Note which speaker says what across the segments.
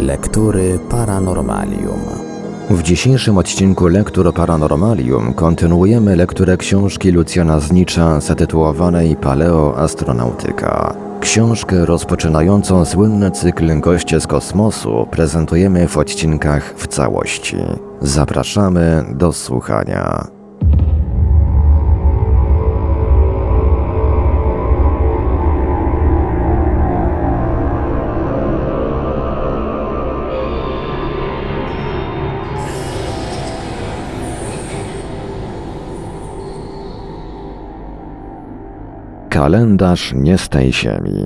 Speaker 1: Lektury Paranormalium.
Speaker 2: W dzisiejszym odcinku Lektur Paranormalium kontynuujemy lekturę książki Lucjana Znicza zatytułowanej Paleoastronautyka. Książkę rozpoczynającą słynny cykl Goście z kosmosu prezentujemy w odcinkach w całości. Zapraszamy do słuchania. Kalendarz nie z tej ziemi.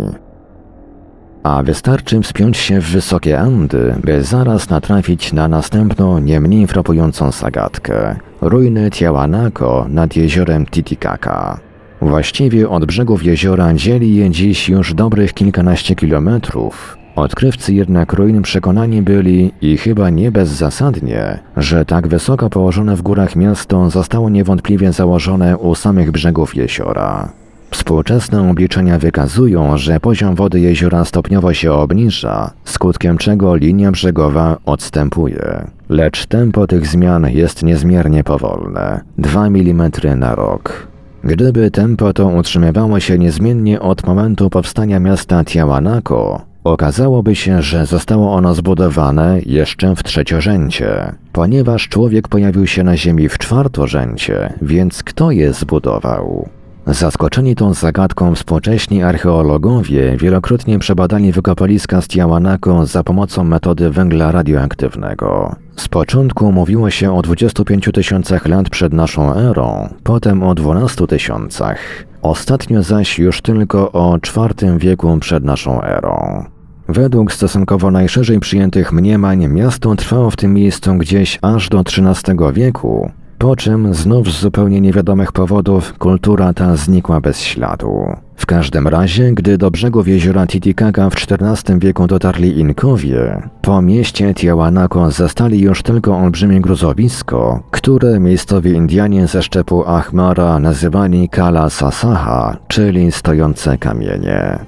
Speaker 2: A wystarczy wspiąć się w wysokie Andy, by zaraz natrafić na następną, nie mniej frapującą zagadkę. Ruiny Tiahuanaco nad jeziorem Titicaca. Właściwie od brzegów jeziora dzieli je dziś już dobrych kilkanaście kilometrów. Odkrywcy jednak ruin przekonani byli, i chyba nie bezzasadnie, że tak wysoko położone w górach miasto zostało niewątpliwie założone u samych brzegów jeziora. Współczesne obliczenia wykazują, że poziom wody jeziora stopniowo się obniża, skutkiem czego linia brzegowa odstępuje. Lecz tempo tych zmian jest niezmiernie powolne 2 mm na rok. Gdyby tempo to utrzymywało się niezmiennie od momentu powstania miasta Tiahuanaco, okazałoby się, że zostało ono zbudowane jeszcze w trzeciorzęcie. Ponieważ człowiek pojawił się na Ziemi w czwartorzęcie, więc kto je zbudował? Zaskoczeni tą zagadką współcześni archeologowie wielokrotnie przebadali wykopaliska z Tiahuanaco za pomocą metody węgla radioaktywnego. Z początku mówiło się o 25 tysiącach lat przed naszą erą, potem o 12 tysiącach, ostatnio zaś już tylko o IV wieku przed naszą erą. Według stosunkowo najszerzej przyjętych mniemań miasto trwało w tym miejscu gdzieś aż do XIII wieku, po czym znów z zupełnie niewiadomych powodów kultura ta znikła bez śladu. W każdym razie, gdy do brzegów jeziora Titicaca w XIV wieku dotarli Inkowie, po mieście Tiahuanaco zastali już tylko olbrzymie gruzowisko, które miejscowi Indianie ze szczepu Ahmara nazywali Kala Sasaha, czyli stojące kamienie.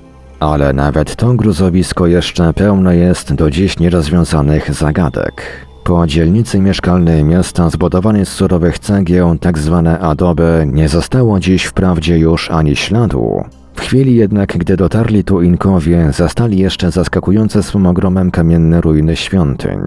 Speaker 2: Ale nawet to gruzowisko jeszcze pełno jest do dziś nierozwiązanych zagadek. Po dzielnicy mieszkalnej miasta zbudowanej z surowych cegieł. Tak adobe, nie zostało dziś wprawdzie już ani śladu. W chwili jednak, gdy dotarli tu Inkowie, zastali jeszcze zaskakujące swym ogromem kamienne ruiny świątyń.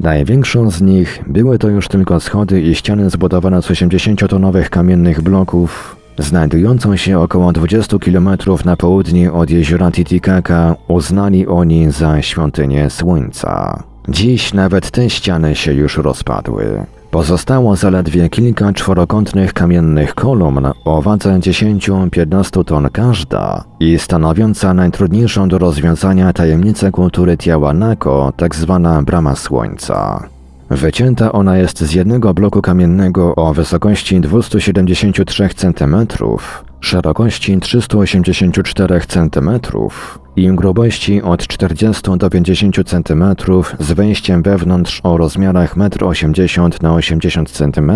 Speaker 2: Największą z nich były to już tylko schody i ściany zbudowane z 80-tonowych kamiennych bloków, znajdującą się około 20 km na południe od jeziora Titicaca, uznali oni za świątynię Słońca. Dziś nawet te ściany się już rozpadły. Pozostało zaledwie kilka czworokątnych kamiennych kolumn o wadze 10-15 ton każda i stanowiąca najtrudniejszą do rozwiązania tajemnicę kultury Tiahuanaco, tak zwana brama słońca. Wycięta ona jest z jednego bloku kamiennego o wysokości 273 cm, szerokości 384 cm i grubości od 40 do 50 cm z wejściem wewnątrz o rozmiarach 1,80 m na 80 cm.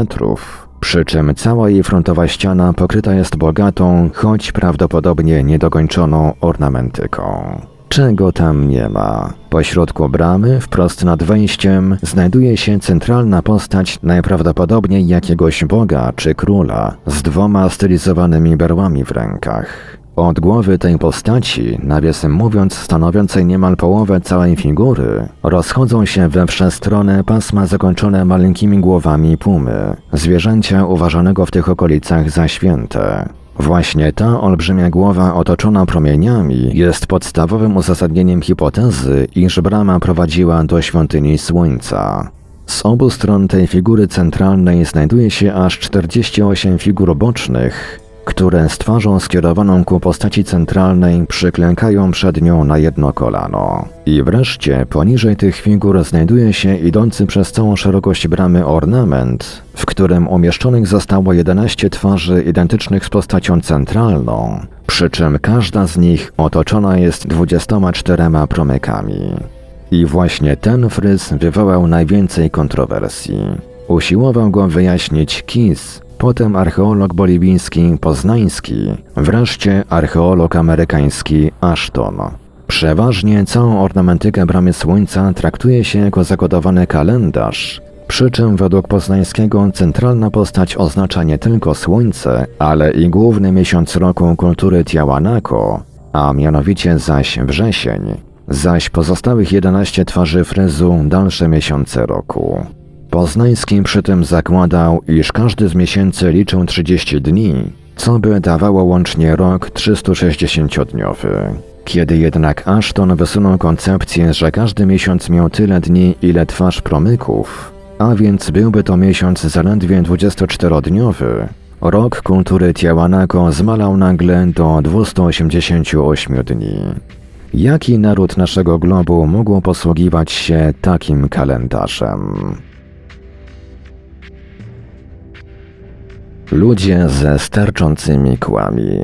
Speaker 2: Przy czym cała jej frontowa ściana pokryta jest bogatą, choć prawdopodobnie niedokończoną ornamentyką. Czego tam nie ma? Po środku bramy, wprost nad wejściem, znajduje się centralna postać najprawdopodobniej jakiegoś boga czy króla z dwoma stylizowanymi berłami w rękach. Od głowy tej postaci, nawiasem mówiąc stanowiącej niemal połowę całej figury, rozchodzą się we wszechstronę pasma zakończone maleńkimi głowami pumy, zwierzęcia uważanego w tych okolicach za święte. Właśnie ta olbrzymia głowa otoczona promieniami jest podstawowym uzasadnieniem hipotezy, iż brama prowadziła do świątyni Słońca. Z obu stron tej figury centralnej znajduje się aż 48 figur bocznych, które z twarzą skierowaną ku postaci centralnej przyklękają przed nią na jedno kolano. I wreszcie poniżej tych figur znajduje się idący przez całą szerokość bramy ornament, w którym umieszczonych zostało 11 twarzy identycznych z postacią centralną, przy czym każda z nich otoczona jest 24 promykami. I właśnie ten fryz wywołał najwięcej kontrowersji. Usiłował go wyjaśnić Kiss, potem archeolog boliwijski Poznański, wreszcie archeolog amerykański Ashton. Przeważnie całą ornamentykę bramy słońca traktuje się jako zakodowany kalendarz, przy czym według Poznańskiego centralna postać oznacza nie tylko słońce, ale i główny miesiąc roku kultury Tiahuanaco, a mianowicie zaś wrzesień, zaś pozostałych 11 twarzy fryzu dalsze miesiące roku. Poznański przy tym zakładał, iż każdy z miesięcy liczył 30 dni, co by dawało łącznie rok 360-dniowy. Kiedy jednak Ashton wysunął koncepcję, że każdy miesiąc miał tyle dni, ile twarz promyków, a więc byłby to miesiąc zaledwie 24-dniowy, rok kultury Tiahuanaco zmalał nagle do 288 dni. Jaki naród naszego globu mógł posługiwać się takim kalendarzem? Ludzie ze sterczącymi kłami.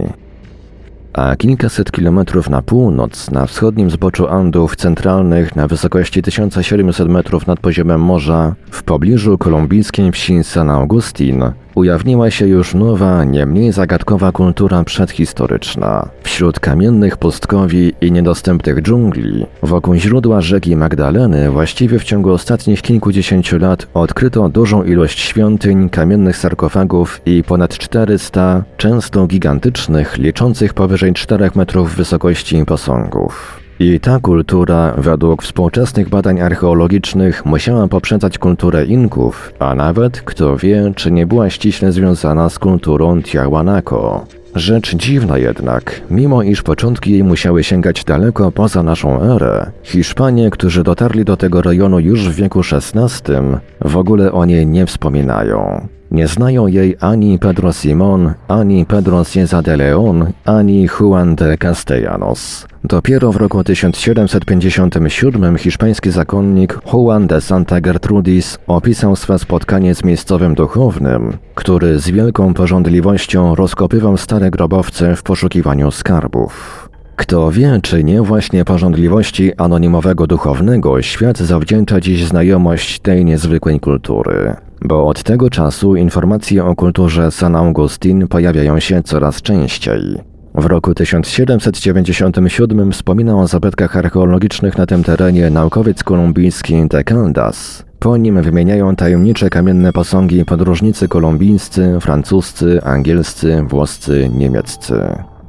Speaker 2: A kilkaset kilometrów na północ, na wschodnim zboczu Andów centralnych, na wysokości 1700 metrów nad poziomem morza, w pobliżu kolumbijskiej wsi San Augustin, ujawniła się już nowa, nie mniej zagadkowa kultura przedhistoryczna. Wśród kamiennych pustkowi i niedostępnych dżungli, wokół źródła rzeki Magdaleny, właściwie w ciągu ostatnich kilkudziesięciu lat odkryto dużą ilość świątyń, kamiennych sarkofagów i ponad 400, często gigantycznych, liczących powyżej 4 metrów wysokości posągów. I ta kultura, według współczesnych badań archeologicznych, musiała poprzedzać kulturę Inków, a nawet, kto wie, czy nie była ściśle związana z kulturą Tiahuanaco. Rzecz dziwna jednak, mimo iż początki jej musiały sięgać daleko poza naszą erę, Hiszpanie, którzy dotarli do tego rejonu już w wieku XVI, w ogóle o niej nie wspominają. Nie znają jej ani Pedro Simon, ani Pedro Cieza de León, ani Juan de Castellanos. Dopiero w roku 1757 hiszpański zakonnik Juan de Santa Gertrudis opisał swe spotkanie z miejscowym duchownym, który z wielką porządliwością rozkopywał stare grobowce w poszukiwaniu skarbów. Kto wie, czy nie właśnie porządliwości anonimowego duchownego świat zawdzięcza dziś znajomość tej niezwykłej kultury. Bo od tego czasu informacje o kulturze San Augustin pojawiają się coraz częściej. W roku 1797 wspominał o zabytkach archeologicznych na tym terenie naukowiec kolumbijski de Caldas. Po nim wymieniają tajemnicze kamienne posągi podróżnicy kolumbijscy, francuscy, angielscy, włoscy, niemieccy.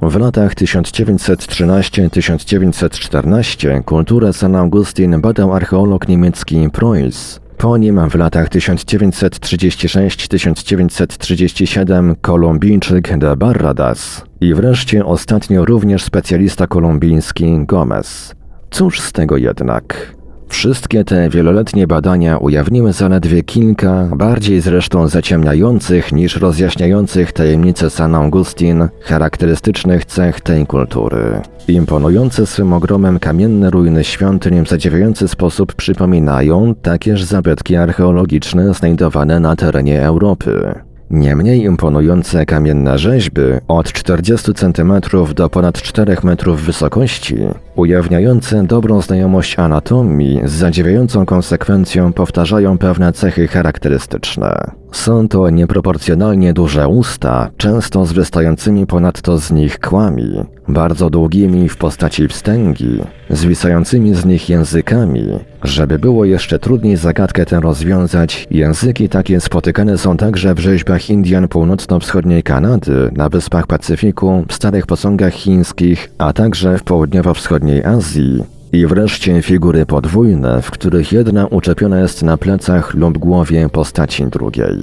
Speaker 2: W latach 1913-1914 kulturę San Augustin badał archeolog niemiecki Preuss. Po nim w latach 1936-1937 Kolumbijczyk de Barradas i wreszcie ostatnio również specjalista kolumbijski Gomez. Cóż z tego jednak? Wszystkie te wieloletnie badania ujawniły zaledwie kilka, bardziej zresztą zaciemniających niż rozjaśniających tajemnice San Augustin, charakterystycznych cech tej kultury. Imponujące swym ogromem kamienne ruiny świątyń w zadziwiający sposób przypominają takież zabytki archeologiczne znajdowane na terenie Europy. Nie mniej imponujące kamienne rzeźby od 40 cm do ponad 4 metrów wysokości, ujawniające dobrą znajomość anatomii z zadziwiającą konsekwencją powtarzają pewne cechy charakterystyczne. Są to nieproporcjonalnie duże usta, często z wystającymi ponadto z nich kłami, bardzo długimi w postaci wstęgi, zwisającymi z nich językami. Żeby było jeszcze trudniej zagadkę tę rozwiązać, języki takie spotykane są także w rzeźbach Indian północno-wschodniej Kanady, na wyspach Pacyfiku, w starych posągach chińskich, a także w południowo-wschodniej Azji, i wreszcie figury podwójne, w których jedna uczepiona jest na plecach lub głowie postaci drugiej.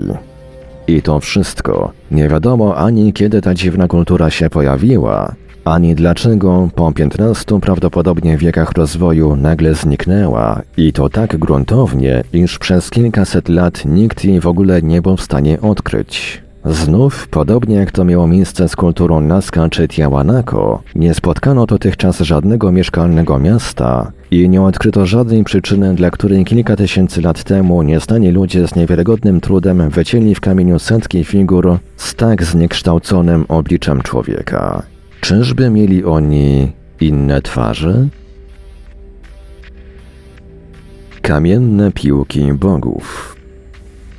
Speaker 2: I to wszystko. Nie wiadomo ani kiedy ta dziwna kultura się pojawiła, ani dlaczego po 15 prawdopodobnie wiekach rozwoju nagle zniknęła i to tak gruntownie, iż przez kilkaset lat nikt jej w ogóle nie był w stanie odkryć. Znów, podobnie jak to miało miejsce z kulturą Nazca czy Tiahuanaco, nie spotkano dotychczas żadnego mieszkalnego miasta i nie odkryto żadnej przyczyny, dla której kilka tysięcy lat temu nieznani ludzie z niewiarygodnym trudem wycięli w kamieniu setki figur z tak zniekształconym obliczem człowieka. Czyżby mieli oni inne twarze? Kamienne piłki bogów.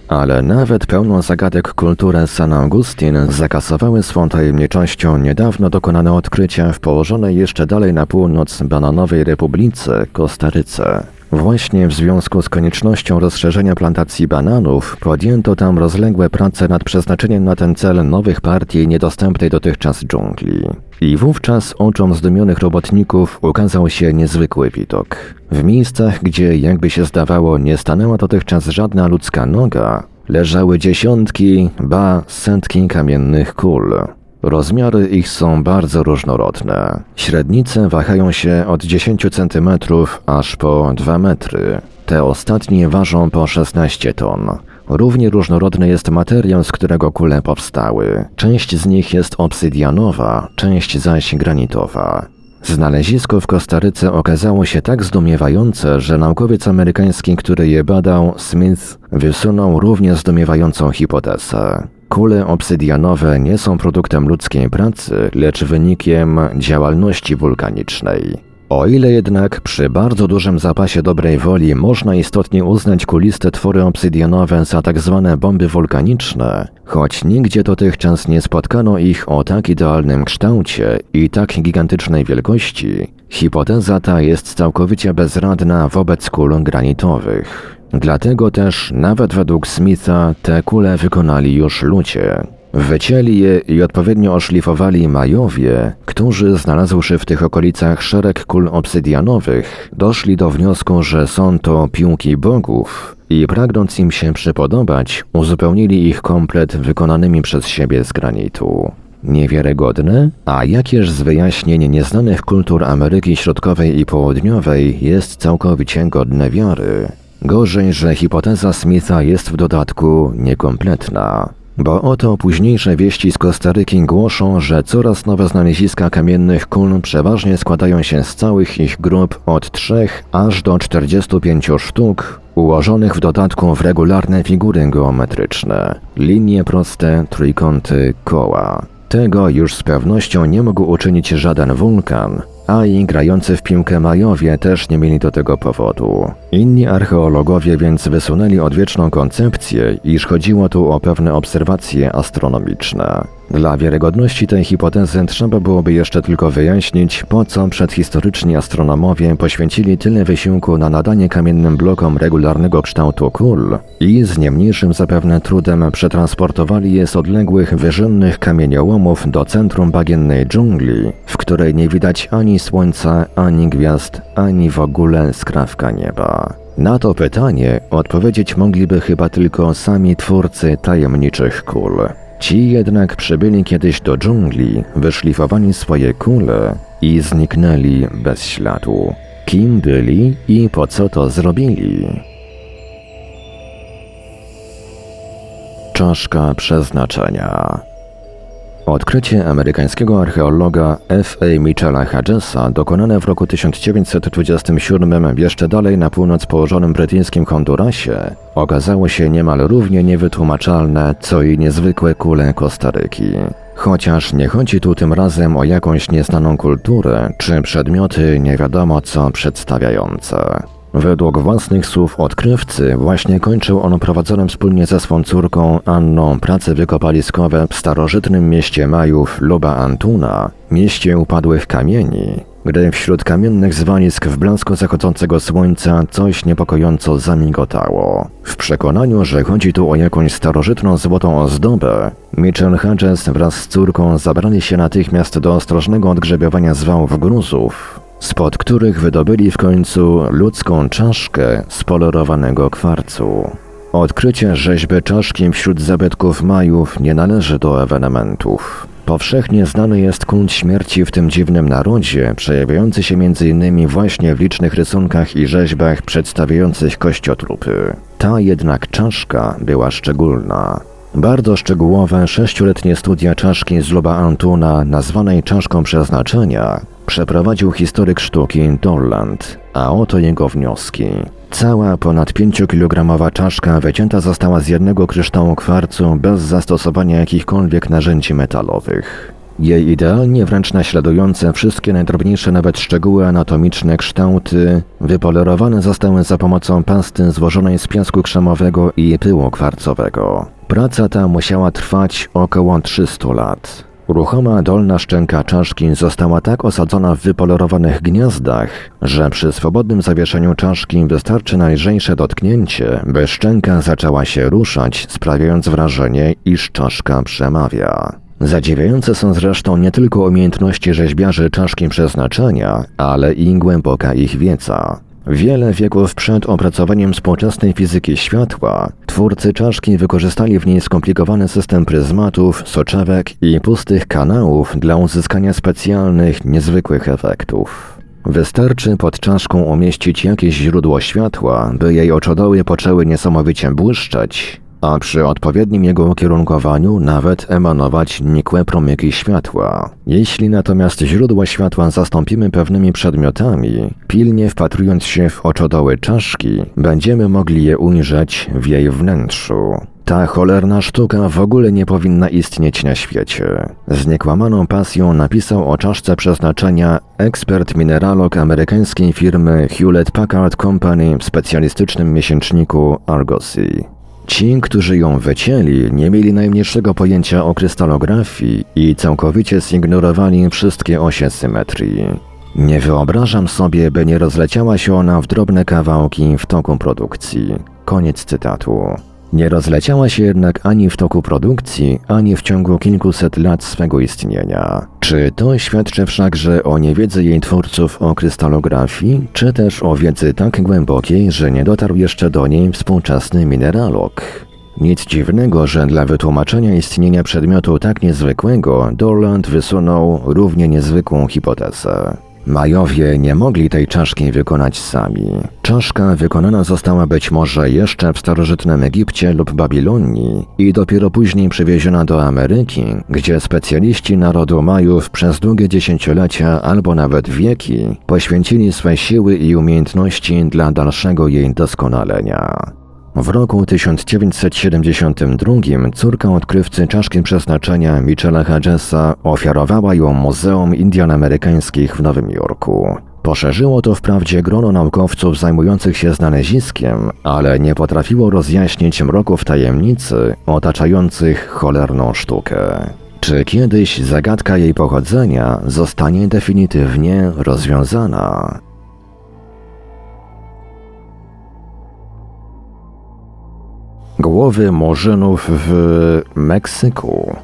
Speaker 2: Ale nawet pełną zagadek kulturę San Augustin zakasowały swą tajemniczością niedawno dokonane odkrycia w położonej jeszcze dalej na północ bananowej republice Kostaryce. Właśnie w związku z koniecznością rozszerzenia plantacji bananów podjęto tam rozległe prace nad przeznaczeniem na ten cel nowych partii niedostępnej dotychczas dżungli. I wówczas oczom zdumionych robotników ukazał się niezwykły widok. W miejscach, gdzie jakby się zdawało nie stanęła dotychczas żadna ludzka noga, leżały dziesiątki, ba setki kamiennych kul. Rozmiary ich są bardzo różnorodne. Średnice wahają się od 10 cm aż po 2 metry. Te ostatnie ważą po 16 ton. Równie różnorodny jest materiał, z którego kule powstały. Część z nich jest obsydianowa, część zaś granitowa. Znalezisko w Kostaryce okazało się tak zdumiewające, że naukowiec amerykański, który je badał, Smith, wysunął równie zdumiewającą hipotezę. Kule obsydianowe nie są produktem ludzkiej pracy, lecz wynikiem działalności wulkanicznej. O ile jednak przy bardzo dużym zapasie dobrej woli można istotnie uznać kuliste twory obsydianowe za tak zwane bomby wulkaniczne, choć nigdzie dotychczas nie spotkano ich o tak idealnym kształcie i tak gigantycznej wielkości, hipoteza ta jest całkowicie bezradna wobec kul granitowych. Dlatego też nawet według Smitha te kule wykonali już ludzie. Wycięli je i odpowiednio oszlifowali Majowie, którzy znalazłszy w tych okolicach szereg kul obsydianowych, doszli do wniosku, że są to piłki bogów i pragnąc im się przypodobać, uzupełnili ich komplet wykonanymi przez siebie z granitu. Niewiarygodne? A jakież z wyjaśnień nieznanych kultur Ameryki Środkowej i Południowej jest całkowicie godne wiary. Gorzej, że hipoteza Smitha jest w dodatku niekompletna. Bo oto późniejsze wieści z Kostaryki głoszą, że coraz nowe znaleziska kamiennych kul przeważnie składają się z całych ich grup od 3 aż do 45 sztuk, ułożonych w dodatku w regularne figury geometryczne, linie proste, trójkąty, koła. Tego już z pewnością nie mógł uczynić żaden wulkan, a i grający w piłkę Majowie też nie mieli do tego powodu. Inni archeologowie więc wysunęli odwieczną koncepcję, iż chodziło tu o pewne obserwacje astronomiczne. Dla wiarygodności tej hipotezy trzeba byłoby jeszcze tylko wyjaśnić, po co przedhistoryczni astronomowie poświęcili tyle wysiłku na nadanie kamiennym blokom regularnego kształtu kul i z nie mniejszym zapewne trudem przetransportowali je z odległych, wyżynnych kamieniołomów do centrum bagiennej dżungli, w której nie widać ani słońca, ani gwiazd, ani w ogóle skrawka nieba. Na to pytanie odpowiedzieć mogliby chyba tylko sami twórcy tajemniczych kul. Ci jednak przybyli kiedyś do dżungli, wyszlifowali swoje kule i zniknęli bez śladu. Kim byli i po co to zrobili? Czaszka przeznaczenia. Odkrycie amerykańskiego archeologa F. A. Michela Hodgesa, dokonane w roku 1927 w jeszcze dalej na północ położonym brytyjskim Hondurasie, okazało się niemal równie niewytłumaczalne, co i niezwykłe kule Kostaryki. Chociaż nie chodzi tu tym razem o jakąś nieznaną kulturę, czy przedmioty nie wiadomo co przedstawiające. Według własnych słów odkrywcy właśnie kończył on prowadzonym wspólnie ze swą córką Anną prace wykopaliskowe w starożytnym mieście Majów Luba Antuna, mieście upadłych kamieni, gdy wśród kamiennych zwalisk w blasku zachodzącego słońca coś niepokojąco zamigotało. W przekonaniu, że chodzi tu o jakąś starożytną złotą ozdobę, Mitchell Hodges wraz z córką zabrali się natychmiast do ostrożnego odgrzebiowania zwałów gruzów, spod których wydobyli w końcu ludzką czaszkę z polerowanego kwarcu. Odkrycie rzeźby czaszki wśród zabytków Majów nie należy do ewenementów. Powszechnie znany jest kult śmierci w tym dziwnym narodzie, przejawiający się m.in. właśnie w licznych rysunkach i rzeźbach przedstawiających kościotrupy. Ta jednak czaszka była szczególna. Bardzo szczegółowe sześcioletnie studia czaszki z Luba Antuna, nazwanej czaszką przeznaczenia, przeprowadził historyk sztuki Dorland, a oto jego wnioski. Cała ponad 5-kilogramowa czaszka wycięta została z jednego kryształu kwarcu bez zastosowania jakichkolwiek narzędzi metalowych. Jej idealnie wręcz naśladujące wszystkie najdrobniejsze nawet szczegóły anatomiczne kształty wypolerowane zostały za pomocą pasty złożonej z piasku krzemowego i pyłu kwarcowego. Praca ta musiała trwać około 300 lat. Ruchoma dolna szczęka czaszki została tak osadzona w wypolerowanych gniazdach, że przy swobodnym zawieszeniu czaszki wystarczy najlżejsze dotknięcie, by szczęka zaczęła się ruszać, sprawiając wrażenie, iż czaszka przemawia. Zadziwiające są zresztą nie tylko umiejętności rzeźbiarzy czaszki przeznaczenia, ale i głęboka ich wiedza. Wiele wieków przed opracowaniem współczesnej fizyki światła, twórcy czaszki wykorzystali w niej skomplikowany system pryzmatów, soczewek i pustych kanałów dla uzyskania specjalnych, niezwykłych efektów. Wystarczy pod czaszką umieścić jakieś źródło światła, by jej oczodoły poczęły niesamowicie błyszczeć, a przy odpowiednim jego ukierunkowaniu nawet emanować nikłe promyki światła. Jeśli natomiast źródła światła zastąpimy pewnymi przedmiotami, pilnie wpatrując się w oczodoły czaszki, będziemy mogli je ujrzeć w jej wnętrzu. Ta cholerna sztuka w ogóle nie powinna istnieć na świecie. Z niekłamaną pasją napisał o czaszce przeznaczenia ekspert mineralog amerykańskiej firmy Hewlett Packard Company w specjalistycznym miesięczniku Argosy. Ci, którzy ją wycięli, nie mieli najmniejszego pojęcia o krystalografii i całkowicie zignorowali wszystkie osie symetrii. Nie wyobrażam sobie, by nie rozleciała się ona w drobne kawałki w toku produkcji. Koniec cytatu. Nie rozleciała się jednak ani w toku produkcji, ani w ciągu kilkuset lat swego istnienia. Czy to świadczy wszakże o niewiedzy jej twórców o krystalografii, czy też o wiedzy tak głębokiej, że nie dotarł jeszcze do niej współczesny mineralog? Nic dziwnego, że dla wytłumaczenia istnienia przedmiotu tak niezwykłego Dorland wysunął równie niezwykłą hipotezę. Majowie nie mogli tej czaszki wykonać sami. Czaszka wykonana została być może jeszcze w starożytnym Egipcie lub Babilonii i dopiero później przywieziona do Ameryki, gdzie specjaliści narodu Majów przez długie dziesięciolecia albo nawet wieki poświęcili swe siły i umiejętności dla dalszego jej doskonalenia. W roku 1972 córka odkrywcy czaszki przeznaczenia Michela Hedgesa ofiarowała ją Muzeum Indian Amerykańskich w Nowym Jorku. Poszerzyło to wprawdzie grono naukowców zajmujących się znaleziskiem, ale nie potrafiło rozjaśnić mroków tajemnicy otaczających cholerną sztukę. Czy kiedyś zagadka jej pochodzenia zostanie definitywnie rozwiązana? Głowy murzynów w Meksyku.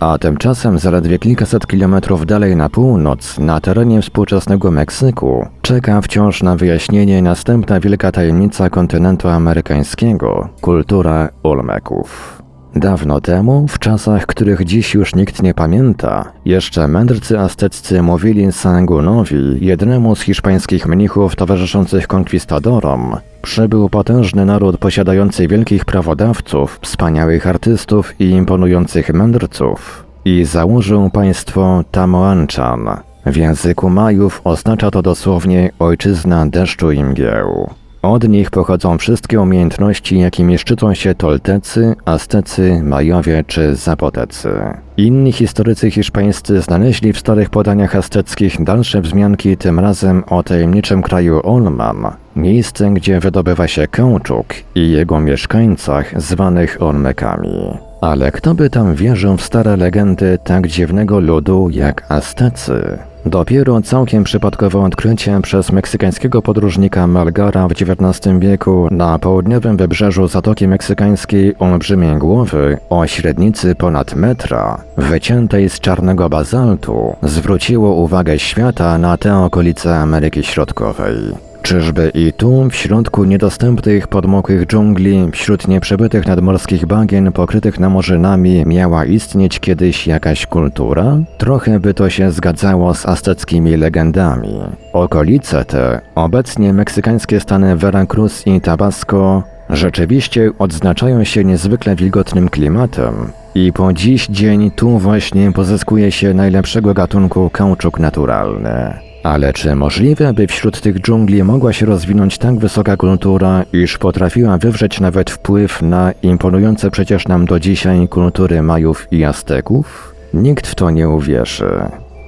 Speaker 2: A tymczasem zaledwie kilkaset kilometrów dalej na północ, na terenie współczesnego Meksyku, czeka wciąż na wyjaśnienie następna wielka tajemnica kontynentu amerykańskiego kultura Olmeków. Dawno temu, w czasach, których dziś już nikt nie pamięta, jeszcze mędrcy azteccy mówili Sangunowi, jednemu z hiszpańskich mnichów towarzyszących konkwistadorom, przybył potężny naród posiadający wielkich prawodawców, wspaniałych artystów i imponujących mędrców i założył państwo Tamoanchan. W języku Majów oznacza to dosłownie ojczyzna deszczu i mgieł. Od nich pochodzą wszystkie umiejętności, jakimi szczycą się Toltecy, Aztecy, Majowie czy Zapotecy. Inni historycy hiszpańscy znaleźli w starych podaniach azteckich dalsze wzmianki tym razem o tajemniczym kraju Olmam, miejsce gdzie wydobywa się kauczuk i jego mieszkańcach zwanych Olmekami. Ale kto by tam wierzył w stare legendy tak dziwnego ludu jak Aztecy? Dopiero całkiem przypadkowe odkrycie przez meksykańskiego podróżnika Malgara w XIX wieku na południowym wybrzeżu Zatoki Meksykańskiej olbrzymiej głowy o średnicy ponad metra, wyciętej z czarnego bazaltu, zwróciło uwagę świata na te okolice Ameryki Środkowej. Czyżby i tu, w środku niedostępnych podmokłych dżungli, wśród nieprzebytych nadmorskich bagien pokrytych namorzynami, miała istnieć kiedyś jakaś kultura? Trochę by to się zgadzało z azteckimi legendami. Okolice te, obecnie meksykańskie stany Veracruz i Tabasco, rzeczywiście odznaczają się niezwykle wilgotnym klimatem i po dziś dzień tu właśnie pozyskuje się najlepszego gatunku kauczuk naturalny. Ale czy możliwe, by wśród tych dżungli mogła się rozwinąć tak wysoka kultura, iż potrafiła wywrzeć nawet wpływ na imponujące przecież nam do dzisiaj kultury Majów i Azteków? Nikt w to nie uwierzy.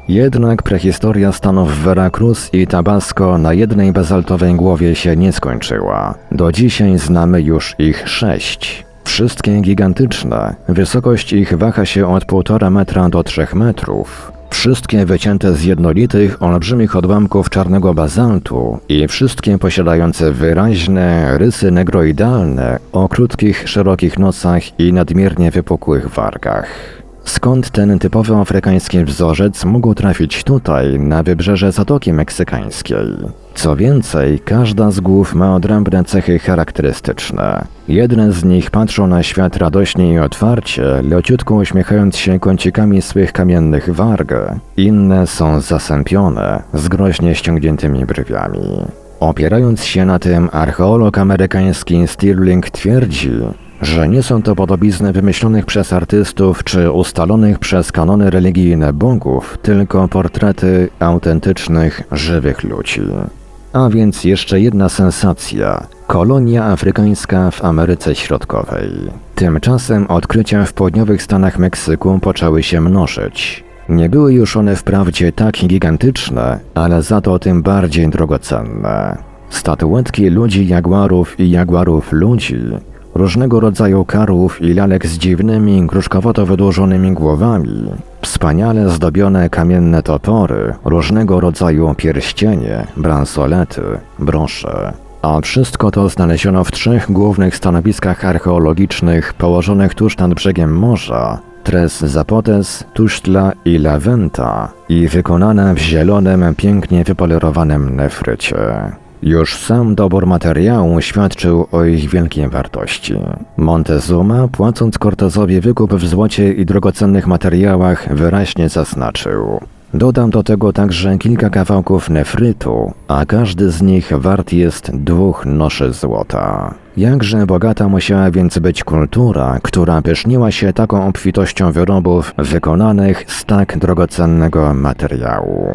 Speaker 2: Jednak prehistoria stanów Veracruz i Tabasco na jednej bazaltowej głowie się nie skończyła. Do dzisiaj znamy już ich sześć. Wszystkie gigantyczne. Wysokość ich waha się od 1,5 metra do 3 metrów. Wszystkie wycięte z jednolitych, olbrzymich odłamków czarnego bazaltu i wszystkie posiadające wyraźne rysy negroidalne o krótkich, szerokich nosach i nadmiernie wypukłych wargach. Skąd ten typowy afrykański wzorzec mógł trafić tutaj, na wybrzeże Zatoki Meksykańskiej? Co więcej, każda z głów ma odrębne cechy charakterystyczne. Jedne z nich patrzą na świat radośnie i otwarcie, leciutko uśmiechając się kącikami swych kamiennych warg. Inne są zasępione, z groźnie ściągniętymi brwiami. Opierając się na tym, archeolog amerykański Stirling twierdzi, że nie są to podobizny wymyślonych przez artystów czy ustalonych przez kanony religijne bogów, tylko portrety autentycznych, żywych ludzi. A więc jeszcze jedna sensacja. Kolonia afrykańska w Ameryce Środkowej. Tymczasem odkrycia w południowych Stanach Meksyku poczęły się mnożyć. Nie były już one wprawdzie tak gigantyczne, ale za to tym bardziej drogocenne. Statuetki ludzi jaguarów i jaguarów ludzi różnego rodzaju karłów i lalek z dziwnymi, gruszkowato wydłużonymi głowami, wspaniale zdobione kamienne topory, różnego rodzaju pierścienie, bransolety, brosze. A wszystko to znaleziono w trzech głównych stanowiskach archeologicznych położonych tuż nad brzegiem morza, Tres Zapotes, Tusztla i La Venta i wykonane w zielonym, pięknie wypolerowanym nefrycie. Już sam dobór materiału świadczył o ich wielkiej wartości. Montezuma, płacąc Cortezowi wykup w złocie i drogocennych materiałach, wyraźnie zaznaczył. Dodam do tego także kilka kawałków nefrytu, a każdy z nich wart jest dwóch noszy złota. Jakże bogata musiała więc być kultura, która pyszniła się taką obfitością wyrobów wykonanych z tak drogocennego materiału.